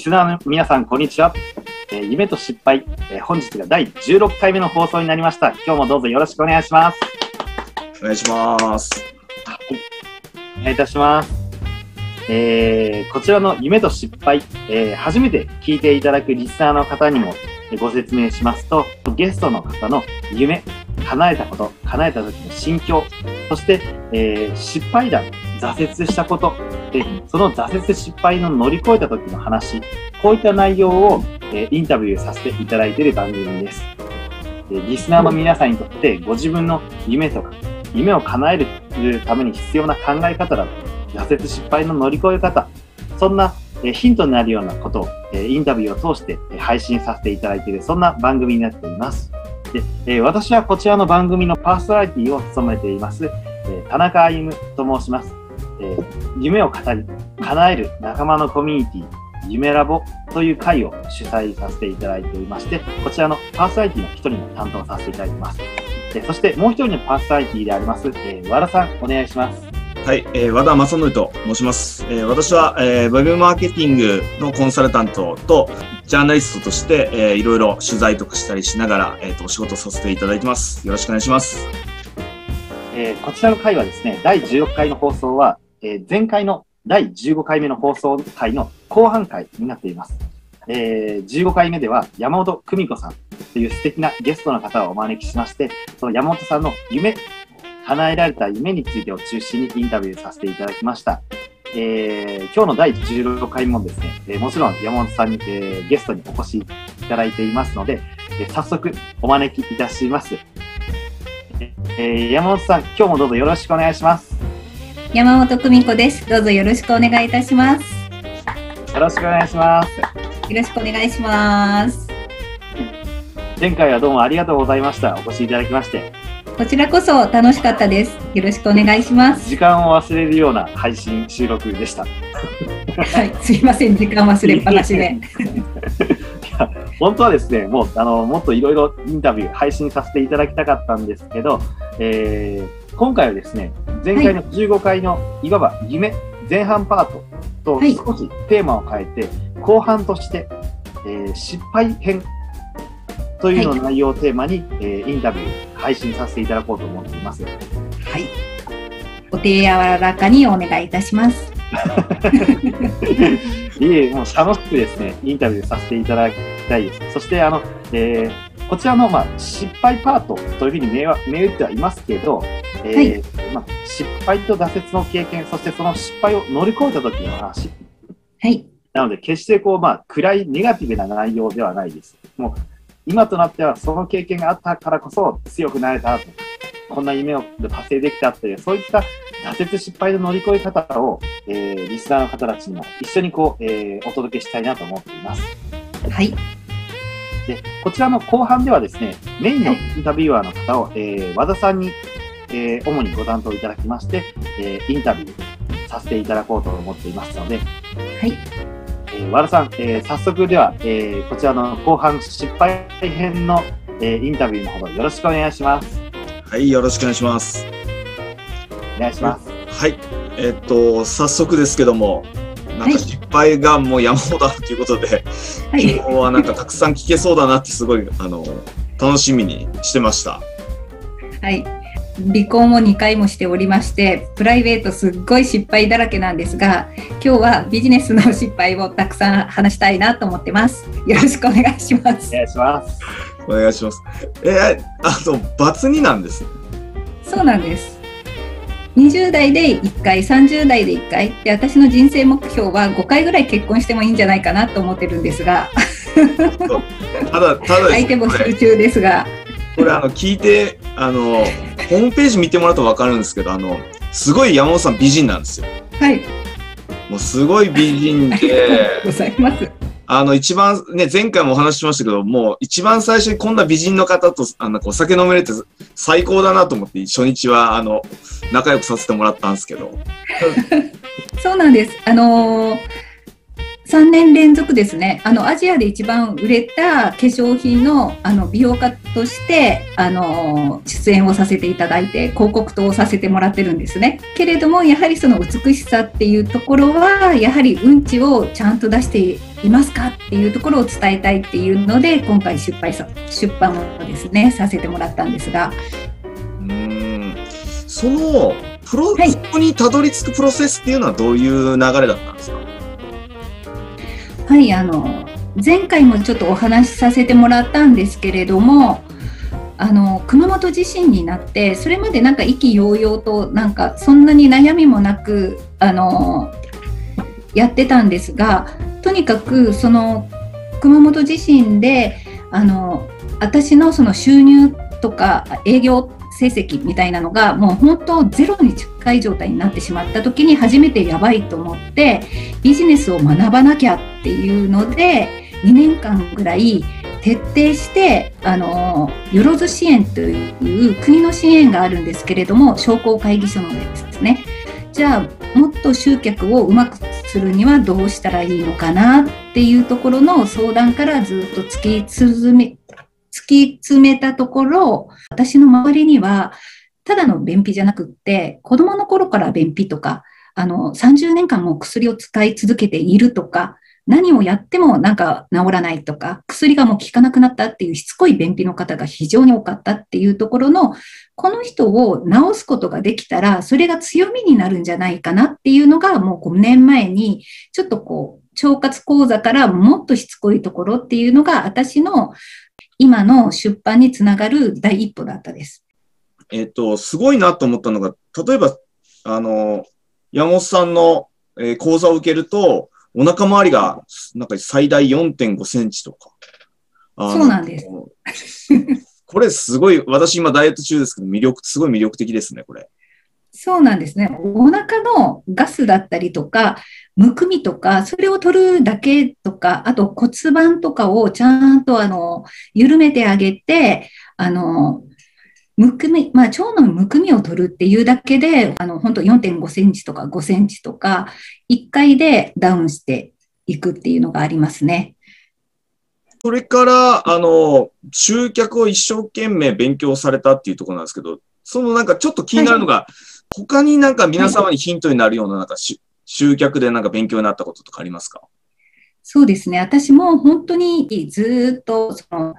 リスナーの皆さん、こんにちは。えー夢と失敗、えー本日が第16回目の放送になりました。今日もどうぞよろしくお願いします。お願いします。お願いいたします。えーこちらの夢と失敗、えー初めて聞いていただくリスナーの方にもえーご説明しますと、ゲストの方の夢、叶えたこと、叶えた時の心境、そして、えー失敗談、挫折したこと、で、その挫折失敗の乗り越えた時の話、こういった内容を、えインタビューさせていただいている番組です。えリスナーの皆さんにとってご自分の夢とか、夢を叶えるために必要な考え方だと挫折失敗の乗り越え方、そんなヒントになるようなことを、インタビューを通して配信させていただいている、そんな番組になっています。で私はこちらの番組のパーソナリティを務めています、田中歩と申します。えー夢を語り、叶える仲間のコミュニティ、夢ラボという会を主催させていただいておりまして、こちらのパーソナリティの一人も担当させていただいています。でそしてもう一人のパーソナリティであります、えー和田さん、お願いします。はい、えー和田正則と申します。えー私は、えーウェブマーケティングのコンサルタントと、ジャーナリストとして、えーいろいろ取材とかしたりしながら、えーと、お仕事させていただいてます。よろしくお願いします。えーこちらの回はですね、第16回の放送は、えー前回の第15回目の放送回の後半回になっています。えー15回目では山本久美子さんという素敵なゲストの方をお招きしまして、その山本さんの夢、叶えられた夢についてを中心にインタビューさせていただきました。えー今日の第16回もですね、えーもちろん山本さんに、えーゲストにお越しいただいていますので、えー早速お招きいたします。えー山本さん、今日もどうぞよろしくお願いします。山本久美子です。どうぞよろしくお願いいたします。よろしくお願いします。よろしくお願いします。前回はどうもありがとうございました。お越しいただきまして、こちらこそ楽しかったです。よろしくお願いします。時間を忘れるような配信収録でした。いはい、すいません、時間忘れっぱなしで。や本当はですね、もうあのもっといろいろインタビュー配信させていただきたかったんですけど、えー今回はですね、前回の15回のいわば夢前半パートとはい少しテーマを変えて、後半として、えー失敗編というの内容をテーマに、えーインタビュー配信させていただこうと思っています。はい。お手柔らかにお願いいたします。いえ、もう楽しくですね、インタビューさせていただきたいです。そして、あの、えーこちらの、まあ、失敗パートというふうに銘打ってはいますけど、えーまあ、失敗と挫折の経験、そしてその失敗を乗り越えた時の話。はい。なので、決してこう、まあ、暗いネガティブな内容ではないです。もう、今となってはその経験があったからこそ強くなれたとか、こんな夢を達成できたという、そういった挫折失敗の乗り越え方を、えーリスナーの方たちにも一緒にこう、えーお届けしたいなと思っています。はい。で、こちらの後半ではですね、メインのインタビュアーの方を、えー和田さんに、えー主にご担当いただきまして、えーインタビューさせていただこうと思っていますので、はい。えー和田さん、えー早速では、えーこちらの後半失敗編の、えーインタビューのほどよろしくお願いします。はい、よろしくお願いします。お願いします。はい、えっと、早速ですけども、なんはいか失敗がもう山ほどあるということで、はい。今日はなんかたくさん聞けそうだなってすごい、あの、楽しみにしてました。はい。離婚を2回もしておりまして、プライベートすっごい失敗だらけなんですが、今日はビジネスの失敗をたくさん話したいなと思ってます。よろしくお願いしますお。願いします。お願いします。えー、あと、バツ2なんですね。そうなんです。20代で1回、30代で1回。で私の人生目標は5回ぐらい結婚してもいいんじゃないかなと思ってるんですが。ただ、ただ相手募集中ですが。これあの聞いてあのホームページ見てもらうと分かるんですけどあのすごい山本さん美人なんですよ。はい。もうすごい美人で。ございます。あの一番ね前回もお話ししましたけどもう一番最初にこんな美人の方とあのお酒飲めるって最高だなと思って初日はあの仲良くさせてもらったんですけど そうなんです。あのー3年連続ですね。あの、アジアで一番売れた化粧品の、あの、美容家として、あの、出演をさせていただいて、広告塔をさせてもらってるんですね。けれども、やはりその美しさっていうところは、やはりうんちをちゃんと出していますか？っていうところを伝えたいっていうので、今回出版さ、出版をですね、させてもらったんですが。うん。その、プロ、はい、そこにたどり着くプロセスっていうのはどういう流れだったんですか？はい、あの前回もちょっとお話しさせてもらったんですけれども、あの熊本地震になってそれまでなんか意気揚々となんかそんなに悩みもなくあのやってたんですがとにかくその熊本地震であの私のその収入とか営業成績みたいなのがもう本当ゼロに近い状態になってしまった時に初めてやばいと思ってビジネスを学ばなきゃっていうので2年間ぐらい徹底してあのよろず支援という国の支援があるんですけれども商工会議所のやつですね。じゃあもっと集客をうまくするにはどうしたらいいのかなっていうところの相談からずっと突き進めき詰めたところ、私の周りには、ただの便秘じゃなくって、子供の頃から便秘とか、あの、30年間も薬を使い続けているとか、何をやってもなんか治らないとか、薬がもう効かなくなったっていうしつこい便秘の方が非常に多かったっていうところの、この人を治すことができたら、それが強みになるんじゃないかなっていうのが、もう5年前に、ちょっとこう、腸活講座からもっとしつこいところっていうのが、私の今の出版につながる第一歩だったです。えっ、と、すごいなと思ったのが、例えば、あの、山本さんの、えー、講座を受けると、お腹周りが、なんか最大4.5センチとか。そうなんです。これすごい、私今ダイエット中ですけど、魅力、すごい魅力的ですね、これ。そうなんですね。お腹のガスだったりとか、むくみとか、それを取るだけとか、あと骨盤とかをちゃんとあの、緩めてあげて、あの、むくみ、まあ、腸のむくみを取るっていうだけで、あの、本当4.5センチとか5センチとか、1回でダウンしていくっていうのがありますね。それから、あの、集客を一生懸命勉強されたっていうところなんですけど、そのなんかちょっと気になるのが、はい、他になんか皆様にヒントになるようななんか、集客でなんか勉強になったこととかありますか？そうですね。私も本当にずっとその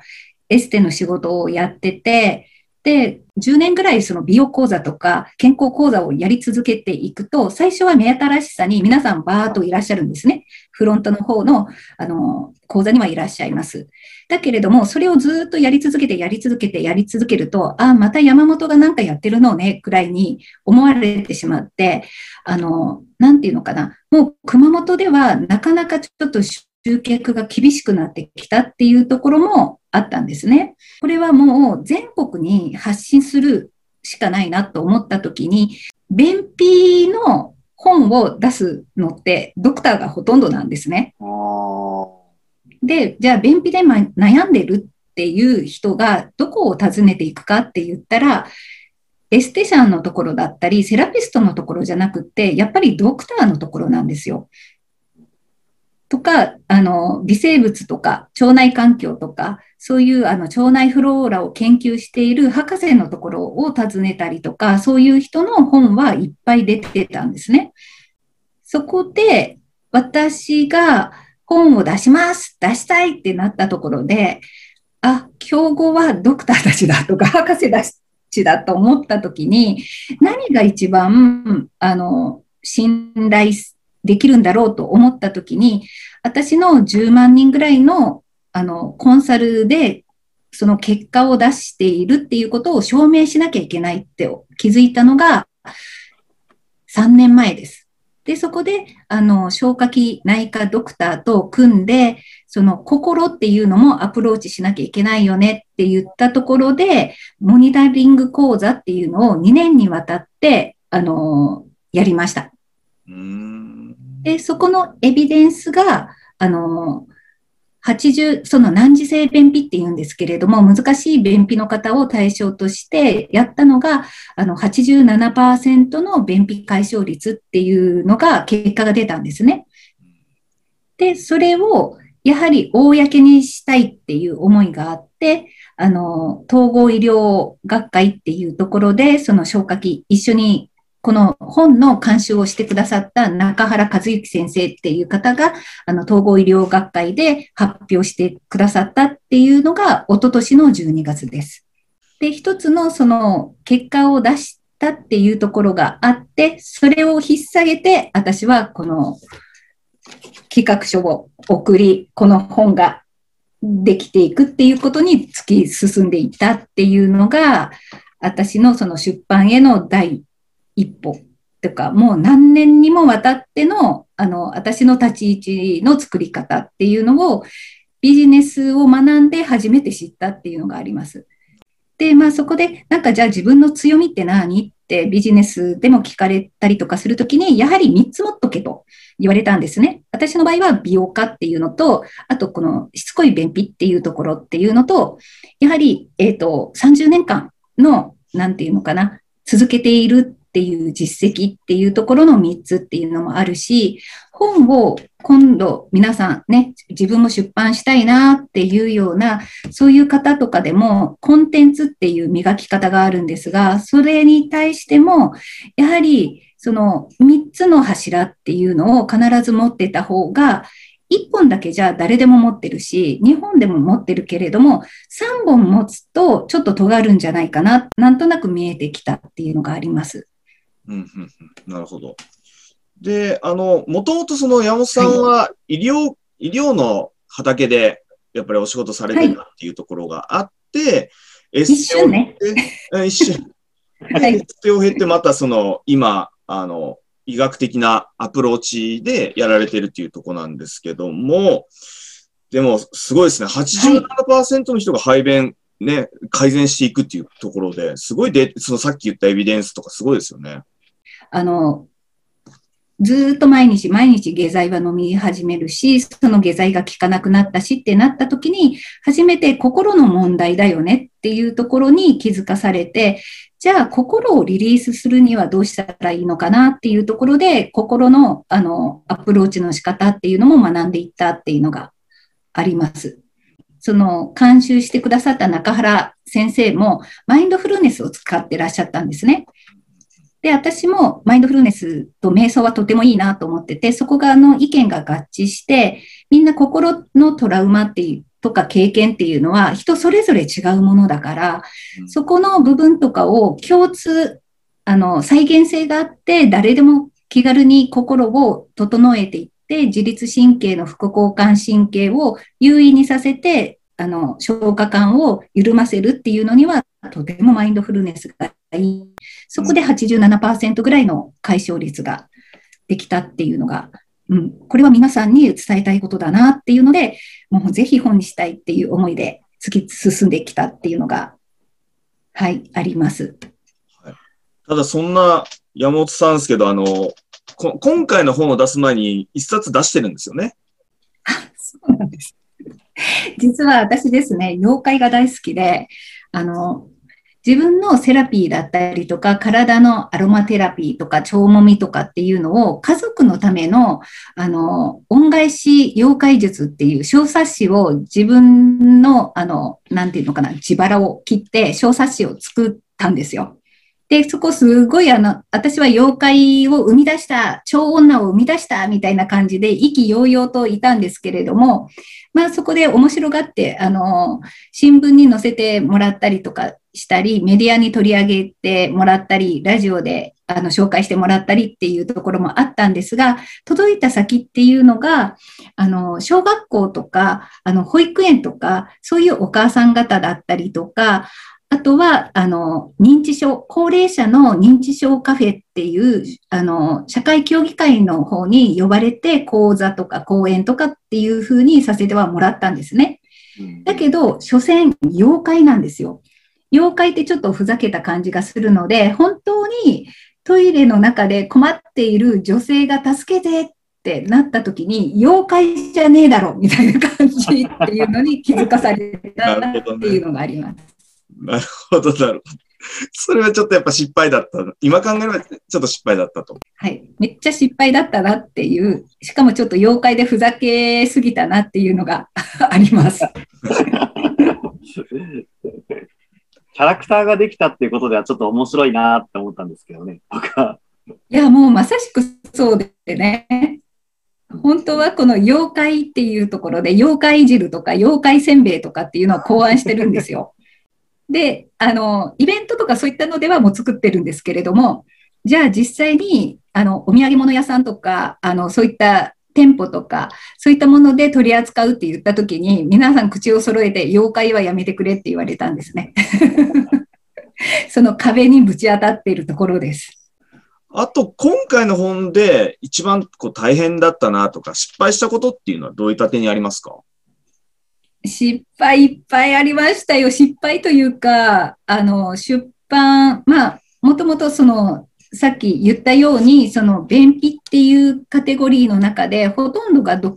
エステの仕事をやってて、で、10年ぐらいその美容講座とか健康講座をやり続けていくと、最初は目新しさに皆さんバーっといらっしゃるんですね。フロントの方の、あの、講座にはいらっしゃいます。だけれども、それをずっとやり続けて、やり続けて、やり続けると、あ、また山本がなんかやってるのね、くらいに思われてしまって、あの、なんていうのかな。もう熊本ではなかなかちょっと集客が厳しくなってきたっていうところもあったんですね。これはもう全国に発信するしかないなと思った時に、便秘の本を出すのってドクターがほとんどなんですね。で、じゃあ便秘で悩んでるっていう人がどこを訪ねていくかって言ったら、エステシャンのところだったり、セラピストのところじゃなくって、やっぱりドクターのところなんですよ。とか、あの、微生物とか、腸内環境とか、そういうあの腸内フローラを研究している博士のところを訪ねたりとか、そういう人の本はいっぱい出てたんですね。そこで、私が本を出します、出したいってなったところで、あ、競合はドクターたちだとか、博士たちだと思ったときに、何が一番、あの、信頼できるんだろうと思ったときに、私の10万人ぐらいの、あの、コンサルで、その結果を出しているっていうことを証明しなきゃいけないって気づいたのが3年前です。で、そこで、あの、消化器内科ドクターと組んで、その心っていうのもアプローチしなきゃいけないよねって言ったところで、モニタリング講座っていうのを2年にわたって、あの、やりました。で、そこのエビデンスが、あの、80、その難治性便秘って言うんですけれども、難しい便秘の方を対象としてやったのが、あの87%の便秘解消率っていうのが結果が出たんですね。で、それをやはり公にしたいっていう思いがあって、あの、統合医療学会っていうところで、その消化器、一緒にこの本の監修をしてくださった中原和幸先生っていう方が、あの、統合医療学会で発表してくださったっていうのが、一昨年の12月です。で、一つのその結果を出したっていうところがあって、それを引っ提げて、私はこの企画書を送り、この本ができていくっていうことに突き進んでいったっていうのが、私のその出版への第一歩とか、もう何年にもわたっての、あの、私の立ち位置の作り方っていうのを、ビジネスを学んで初めて知ったっていうのがあります。で、まあそこで、なんかじゃあ自分の強みって何ってビジネスでも聞かれたりとかするときに、やはり3つ持っとけと言われたんですね。私の場合は美容家っていうのと、あとこのしつこい便秘っていうところっていうのと、やはり、えっ、ー、と、30年間の、なんていうのかな、続けているっていう実績っていうところの3つっていうのもあるし、本を今度皆さんね、自分も出版したいなっていうような、そういう方とかでもコンテンツっていう磨き方があるんですが、それに対しても、やはりその3つの柱っていうのを必ず持ってた方が、1本だけじゃ誰でも持ってるし、2本でも持ってるけれども、3本持つとちょっと尖るんじゃないかな、なんとなく見えてきたっていうのがあります。うんうんうん、なるほど。で、あの、もともとその山本さんは医療、はい、医療の畑でやっぱりお仕事されてたっていうところがあって、はい、一瞬ね。一瞬。はい、エステを経てまたその今、あの、医学的なアプローチでやられてるっていうとこなんですけども、でもすごいですね。87%の人が排便ね、改善していくっていうところで、すごいで、そのさっき言ったエビデンスとかすごいですよね。あの、ずっと毎日毎日下剤は飲み始めるし、その下剤が効かなくなったしってなった時に、初めて心の問題だよねっていうところに気づかされて、じゃあ心をリリースするにはどうしたらいいのかなっていうところで、心のあのアプローチの仕方っていうのも学んでいったっていうのがあります。その監修してくださった中原先生もマインドフルネスを使ってらっしゃったんですね。で、私もマインドフルネスと瞑想はとてもいいなと思ってて、そこがあの意見が合致して、みんな心のトラウマっていうとか経験っていうのは人それぞれ違うものだから、そこの部分とかを共通、あの、再現性があって、誰でも気軽に心を整えていって、自律神経の副交感神経を優位にさせて、あの、消化管を緩ませるっていうのには、とてもマインドフルネスがいい。そこで87%ぐらいの解消率ができたっていうのが、うん、これは皆さんに伝えたいことだなっていうので、もうぜひ本にしたいっていう思いで突き進んできたっていうのが、はい、あります。はい、ただ、そんな山本さんですけど、あの、今回の本を出す前に一冊出してるんですよね。そうなんです。実は私ですね、妖怪が大好きで、あの、自分のセラピーだったりとか、体のアロマテラピーとか、腸もみとかっていうのを、家族のための、あの、恩返し妖怪術っていう小冊子を自分の、あの、なんていうのかな、自腹を切って小冊子を作ったんですよ。で、そこすごいあの、私は妖怪を生み出した、超女を生み出したみたいな感じで意気揚々といたんですけれども、まあそこで面白がって、あの、新聞に載せてもらったりとかしたり、メディアに取り上げてもらったり、ラジオであの紹介してもらったりっていうところもあったんですが、届いた先っていうのが、あの、小学校とか、あの、保育園とか、そういうお母さん方だったりとか、あとは、あの、認知症、高齢者の認知症カフェっていう、あの、社会協議会の方に呼ばれて、講座とか講演とかっていうふうにさせてはもらったんですね。だけど、所詮、妖怪なんですよ。妖怪ってちょっとふざけた感じがするので、本当にトイレの中で困っている女性が助けてってなった時に、妖怪じゃねえだろみたいな感じっていうのに気づかされたっていうのがあります。なるほど、なるほど。それはちょっとやっぱ失敗だった。今考えればちょっと失敗だったと。はい。めっちゃ失敗だったなっていう、しかもちょっと妖怪でふざけすぎたなっていうのがあります。キャラクターができたっていうことではちょっと面白いなって思ったんですけどね、僕は。いや、もうまさしくそうでね。本当はこの妖怪っていうところで、妖怪汁とか妖怪せんべいとかっていうのを考案してるんですよ。で、あの、イベントとかそういったのではもう作ってるんですけれども、じゃあ実際に、あの、お土産物屋さんとか、あの、そういった店舗とか、そういったもので取り扱うって言ったときに、皆さん口を揃えて、妖怪はやめてくれって言われたんですね。その壁にぶち当たっているところです。あと、今回の本で一番こう大変だったなとか、失敗したことっていうのはどういった点にありますか？失敗いっぱいありましたよ。失敗というか、あの、出版、まあ、もともとその、さっき言ったように、その、便秘っていうカテゴリーの中で、ほとんどがド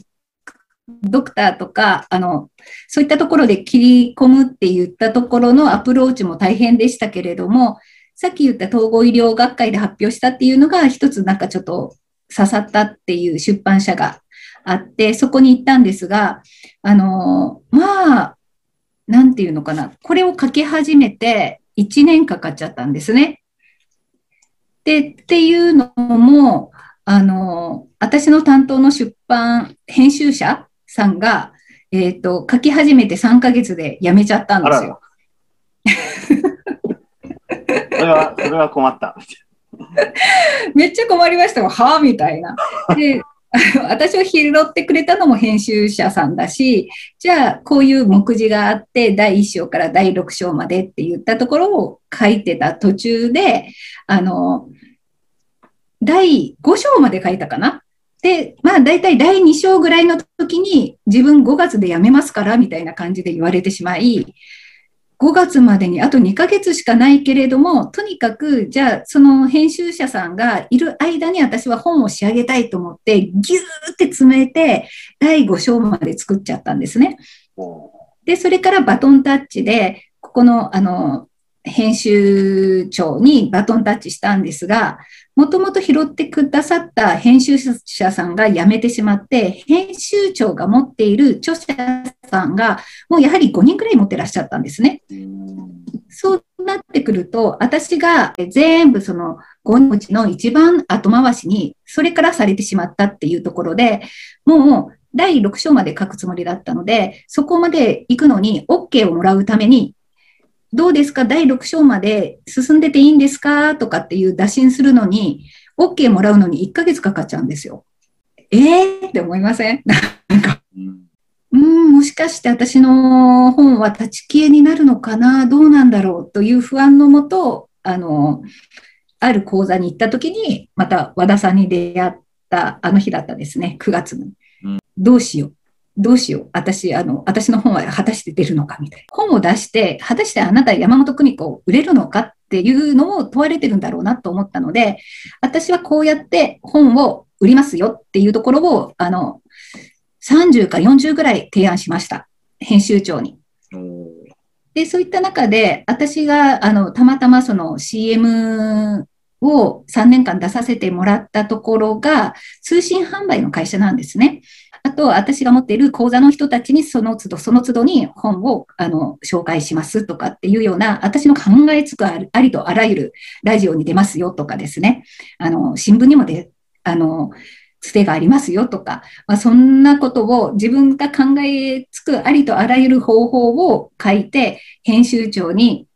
クターとか、あの、そういったところで切り込むって言ったところのアプローチも大変でしたけれども、さっき言った統合医療学会で発表したっていうのが、一つなんかちょっと刺さったっていう出版社があって、そこに行ったんですが、あの、まあ、なんていうのかな。これを書き始めて1年かかっちゃったんですね。で、っていうのも、あの、私の担当の出版編集者さんが、えっ、と、書き始めて3ヶ月で辞めちゃったんですよ。それは、それは困った。めっちゃ困りましたよ。はあみたいな。で、私を拾ってくれたのも編集者さんだし、じゃあこういう目次があって、第1章から第6章までって言ったところを書いてた途中で、あの、第5章まで書いたかな？で、まあ大体第2章ぐらいの時に自分5月で辞めますからみたいな感じで言われてしまい、5月までにあと2ヶ月しかないけれども、とにかく、じゃあ、その編集者さんがいる間に私は本を仕上げたいと思って、ぎゅーって詰めて、第5章まで作っちゃったんですね。で、それからバトンタッチで、ここの、あの、編集長にバトンタッチしたんですが、もともと拾ってくださった編集者さんが辞めてしまって、編集長が持っている著者さんが、もうやはり5人くらい持ってらっしゃったんですね。そうなってくると、私が全部その5人のうちの一番後回しに、それからされてしまったっていうところで、もう第6章まで書くつもりだったので、そこまで行くのに OK をもらうために、どうですか？第6章まで進んでていいんですか？とかっていう打診するのに、OK もらうのに1ヶ月かかっちゃうんですよ。えーって思いません？なんか、うん、もしかして私の本は立ち消えになるのかな？どうなんだろう？という不安のもと、あの、ある講座に行った時に、また和田さんに出会ったあの日だったですね、9月の。うんどうしよう？どうしよう？私、あの、私の本は果たして出るのかみたいな。本を出して、果たしてあなた山本邦子を売れるのかっていうのを問われてるんだろうなと思ったので、私はこうやって本を売りますよっていうところを、あの、30か40ぐらい提案しました。編集長に。で、そういった中で、私が、あの、たまたまその CM を3年間出させてもらったところが、通信販売の会社なんですね。あと、私が持っている講座の人たちにその都度、その都度に本を、あの、紹介しますとかっていうような、私の考えつくあありとあらゆるラジオに出ますよとかですね。あの、新聞にもで、あの、つてがありますよとか、まあ、そんなことを自分が考えつくありとあらゆる方法を書いて、編集長に、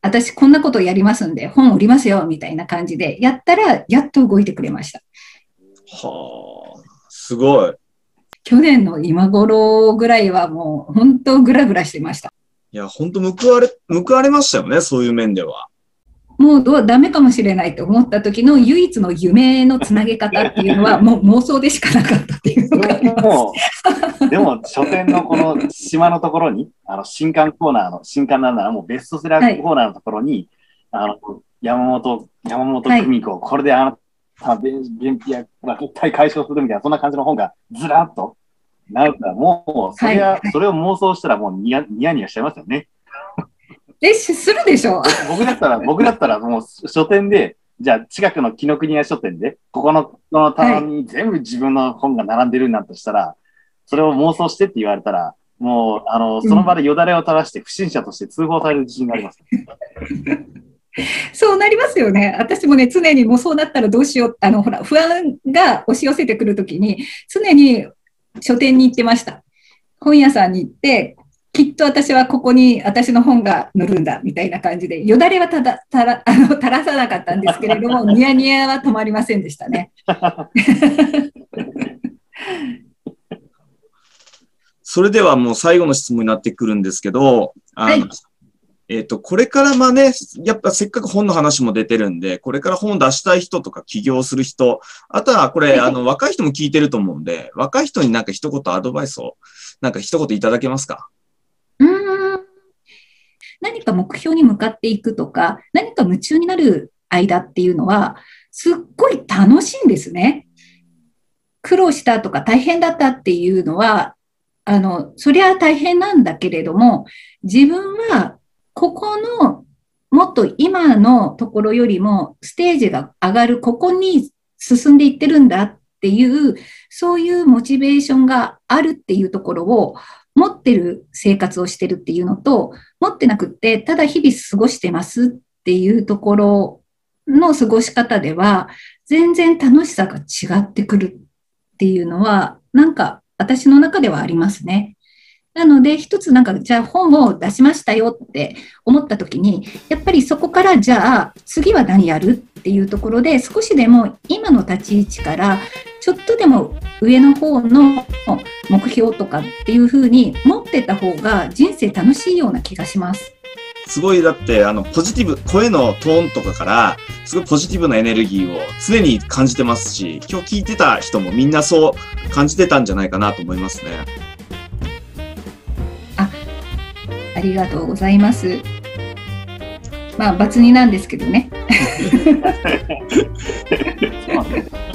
私こんなことやりますんで、本売りますよ、みたいな感じでやったら、やっと動いてくれました。はあ、すごい。去年の今頃ぐらいはもう、本当グラグラしてました。いや、本当報われ、報われましたよね、そういう面では。もうどうダメかもしれないと思った時の唯一の夢のつなげ方っていうのは、もう妄想でしかなかったっていうのがあります。もう、でも書店のこの島のところに、あの、新刊コーナーの、新刊なんならもうベストセラーコーナーのところに、あの、山本、山本久美子、これであなた、便便秘や、まあ、絶対解消するみたいな、そんな感じの本がずらっと、なるから、もう、それは、はいそれを妄想したらもうニヤニヤニヤしちゃいますよね。え、しするでしょ？僕だったら、僕だったらもう書店で、じゃあ近くの紀ノ国屋書店で、ここのこの棚に全部自分の本が並んでるんだとしたら、それを妄想してって言われたら、もう、あの、その場でよだれを垂らして不審者として通報される自信があります。そうなりますよね。私もね、常にもうそうなったらどうしよう。あの、ほら、不安が押し寄せてくるときに、常に書店に行ってました。本屋さんに行って、きっと私はここに私の本が載るんだ、みたいな感じで、よだれはただ、たら、あの、垂らさなかったんですけれども、ニヤニヤは止まりませんでしたね。それではもう最後の質問になってくるんですけど、あのはい。えっ、と、これからまあね、やっぱせっかく本の話も出てるんで、これから本出したい人とか起業する人、あとはこれ、あの、若い人も聞いてると思うんで、若い人になんか一言アドバイスを、なんか一言いただけますか？何か目標に向かっていくとか、何か夢中になる間っていうのは、すっごい楽しいんですね。苦労したとか大変だったっていうのは、あの、そりゃ大変なんだけれども、自分はここのもっと今のところよりもステージが上がる、ここに進んでいってるんだっていう、そういうモチベーションがあるっていうところを持ってる生活をしてるっていうのと、持ってなくって、ただ日々過ごしてますっていうところの過ごし方では、全然楽しさが違ってくるっていうのは、なんか私の中ではありますね。なので、一つなんか、じゃあ本を出しましたよって思った時に、やっぱりそこから、じゃあ次は何やるっていうところで、少しでも今の立ち位置から、ちょっとでも上の方の目標とかっていう風に持ってた方が人生楽しいような気がします。すごい、だって、あの、ポジティブ、声のトーンとかから、すごいポジティブなエネルギーを常に感じてますし、今日聞いてた人もみんなそう感じてたんじゃないかなと思いますね。ありがとうございます。まあ、バツ2なんですけどね。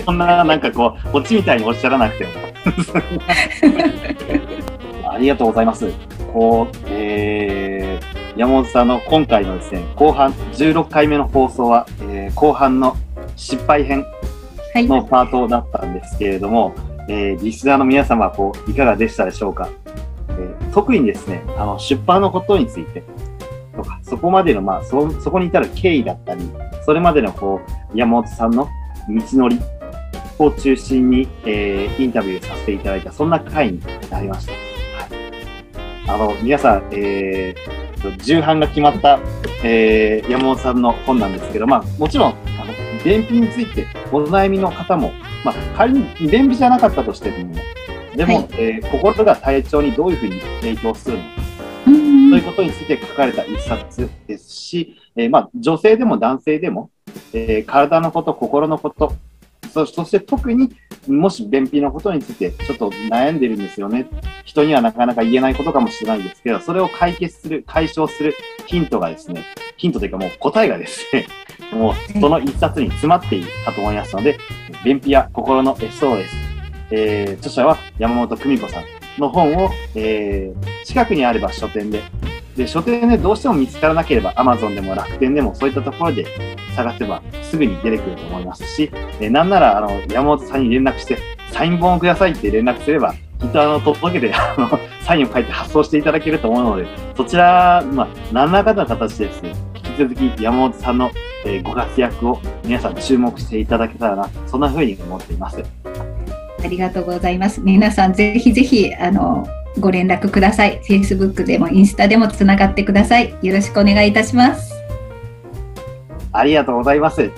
そんな、なんかこう、オチみたいにおっしゃらなくても。ありがとうございます。こう、えー、山本さんの今回のですね、後半、16回目の放送は、えー後半の失敗編はい。のパートだったんですけれども、えーリスナーの皆様、こう、いかがでしたでしょうか、えー特にですね、あの、出版のことについて、とか、そこまでの、まあ、そ、そこに至る経緯だったり、それまでの、こう、山本さんの道のりを中心に、えーインタビューさせていただいた、そんな回になりました。はい。あの、皆さん、えー、重版が決まった、えー山本さんの本なんですけど、まあ、もちろん、あの、便秘についてお悩みの方も、まあ、仮に便秘じゃなかったとしても、でも、はい。えー心が体調にどういうふうに影響するのか、うんうん。そういうことについて書かれた一冊ですし、えーまあ、女性でも男性でも、えー体のこと、心のこと、そそして特にもし便秘のことについてちょっと悩んでるんですよね。人にはなかなか言えないことかもしれないんですけど、それを解決する、解消するヒントがですね、ヒントというかもう答えがですね、もうその一冊に詰まっているかと思いますので、便秘や心の SOS、えー著者は山本久美子さんの本を、えー近くにあれば書店で、で、書店でどうしても見つからなければ Amazon でも楽天でもそういったところで探せばすぐに出てくると思いますし、えなんならあの山本さんに連絡してサイン本をくださいって連絡すれば、きっとあの届けてあの サインを書いて発送していただけると思うので、そちら、まあ、何らかの形でですね、引き続き山本さんの、えご活躍を皆さん注目していただけたらな、そんな風に思っています。ありがとうございます。皆さん、ぜひぜひ、あの、ご連絡ください。Facebook でもインスタでもつながってください。よろしくお願いいたします。ありがとうございます。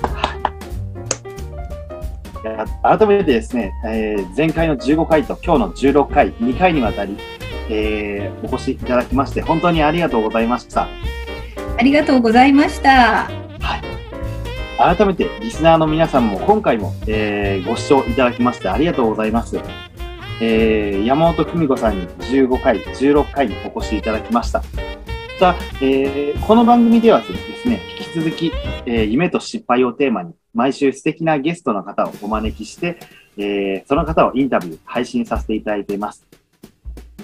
改めてですね、えー前回の15回と今日の16回、2回にわたり、えーお越しいただきまして、本当にありがとうございました。ありがとうございました。改めて、リスナーの皆さんも今回も、えーご視聴いただきましてありがとうございます。えー山本久美子さんに15回、16回にお越しいただきました。また、えーこの番組ではですね、引き続き、えー夢と失敗をテーマに、毎週素敵なゲストの方をお招きして、えーその方をインタビュー、配信させていただいています。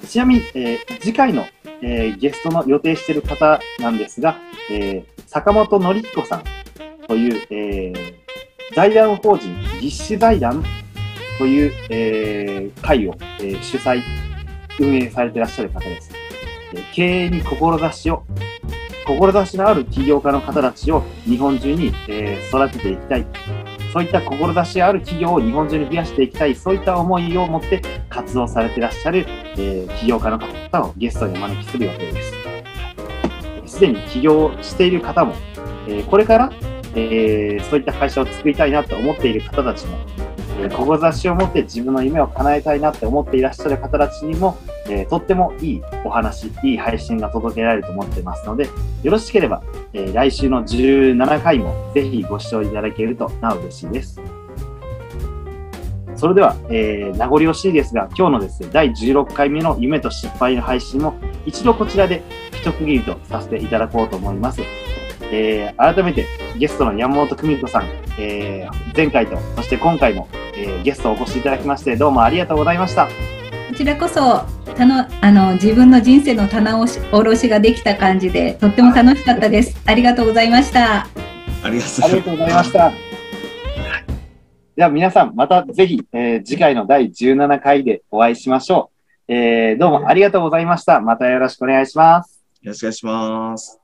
ちなみに、えー次回のえーゲストの予定している方なんですが、えー坂本典彦さんという、えー財団法人実施財団という、えー会を、えー主催、運営されてらっしゃる方です。え経営に志を、志のある起業家の方たちを日本中に、えー育てていきたい。そういった志ある企業を日本中に増やしていきたい、そういった思いを持って活動されてらっしゃる、えー起業家の方をゲストにお招きする予定です。すでに起業している方も、えーこれから、えーそういった会社を作りたいなと思っている方たちも、えー志を持って自分の夢を叶えたいなって思っていらっしゃる方たちにも、えーとってもいいお話、いい配信が届けられると思ってますので、よろしければ、えー来週の17回もぜひご視聴いただけるとなお嬉しいです。それでは、えー名残惜しいですが、今日のですね、第16回目の夢と失敗の配信も一度こちらで一区切りとさせていただこうと思います。えー改めてゲストの山本久美子さん、えー前回と、そして今回も、えーゲストをお越しいただきまして、どうもありがとうございました。こちらこそたのあの自分の人生の棚押し下ろしができた感じでとっても楽しかったです。ありがとうございました。ありがとうありがとうございました。では皆さん、またぜひ、えー次回の第17回でお会いしましょう。えーどうもありがとうございました。またよろしくお願いします。よろしくお願いします。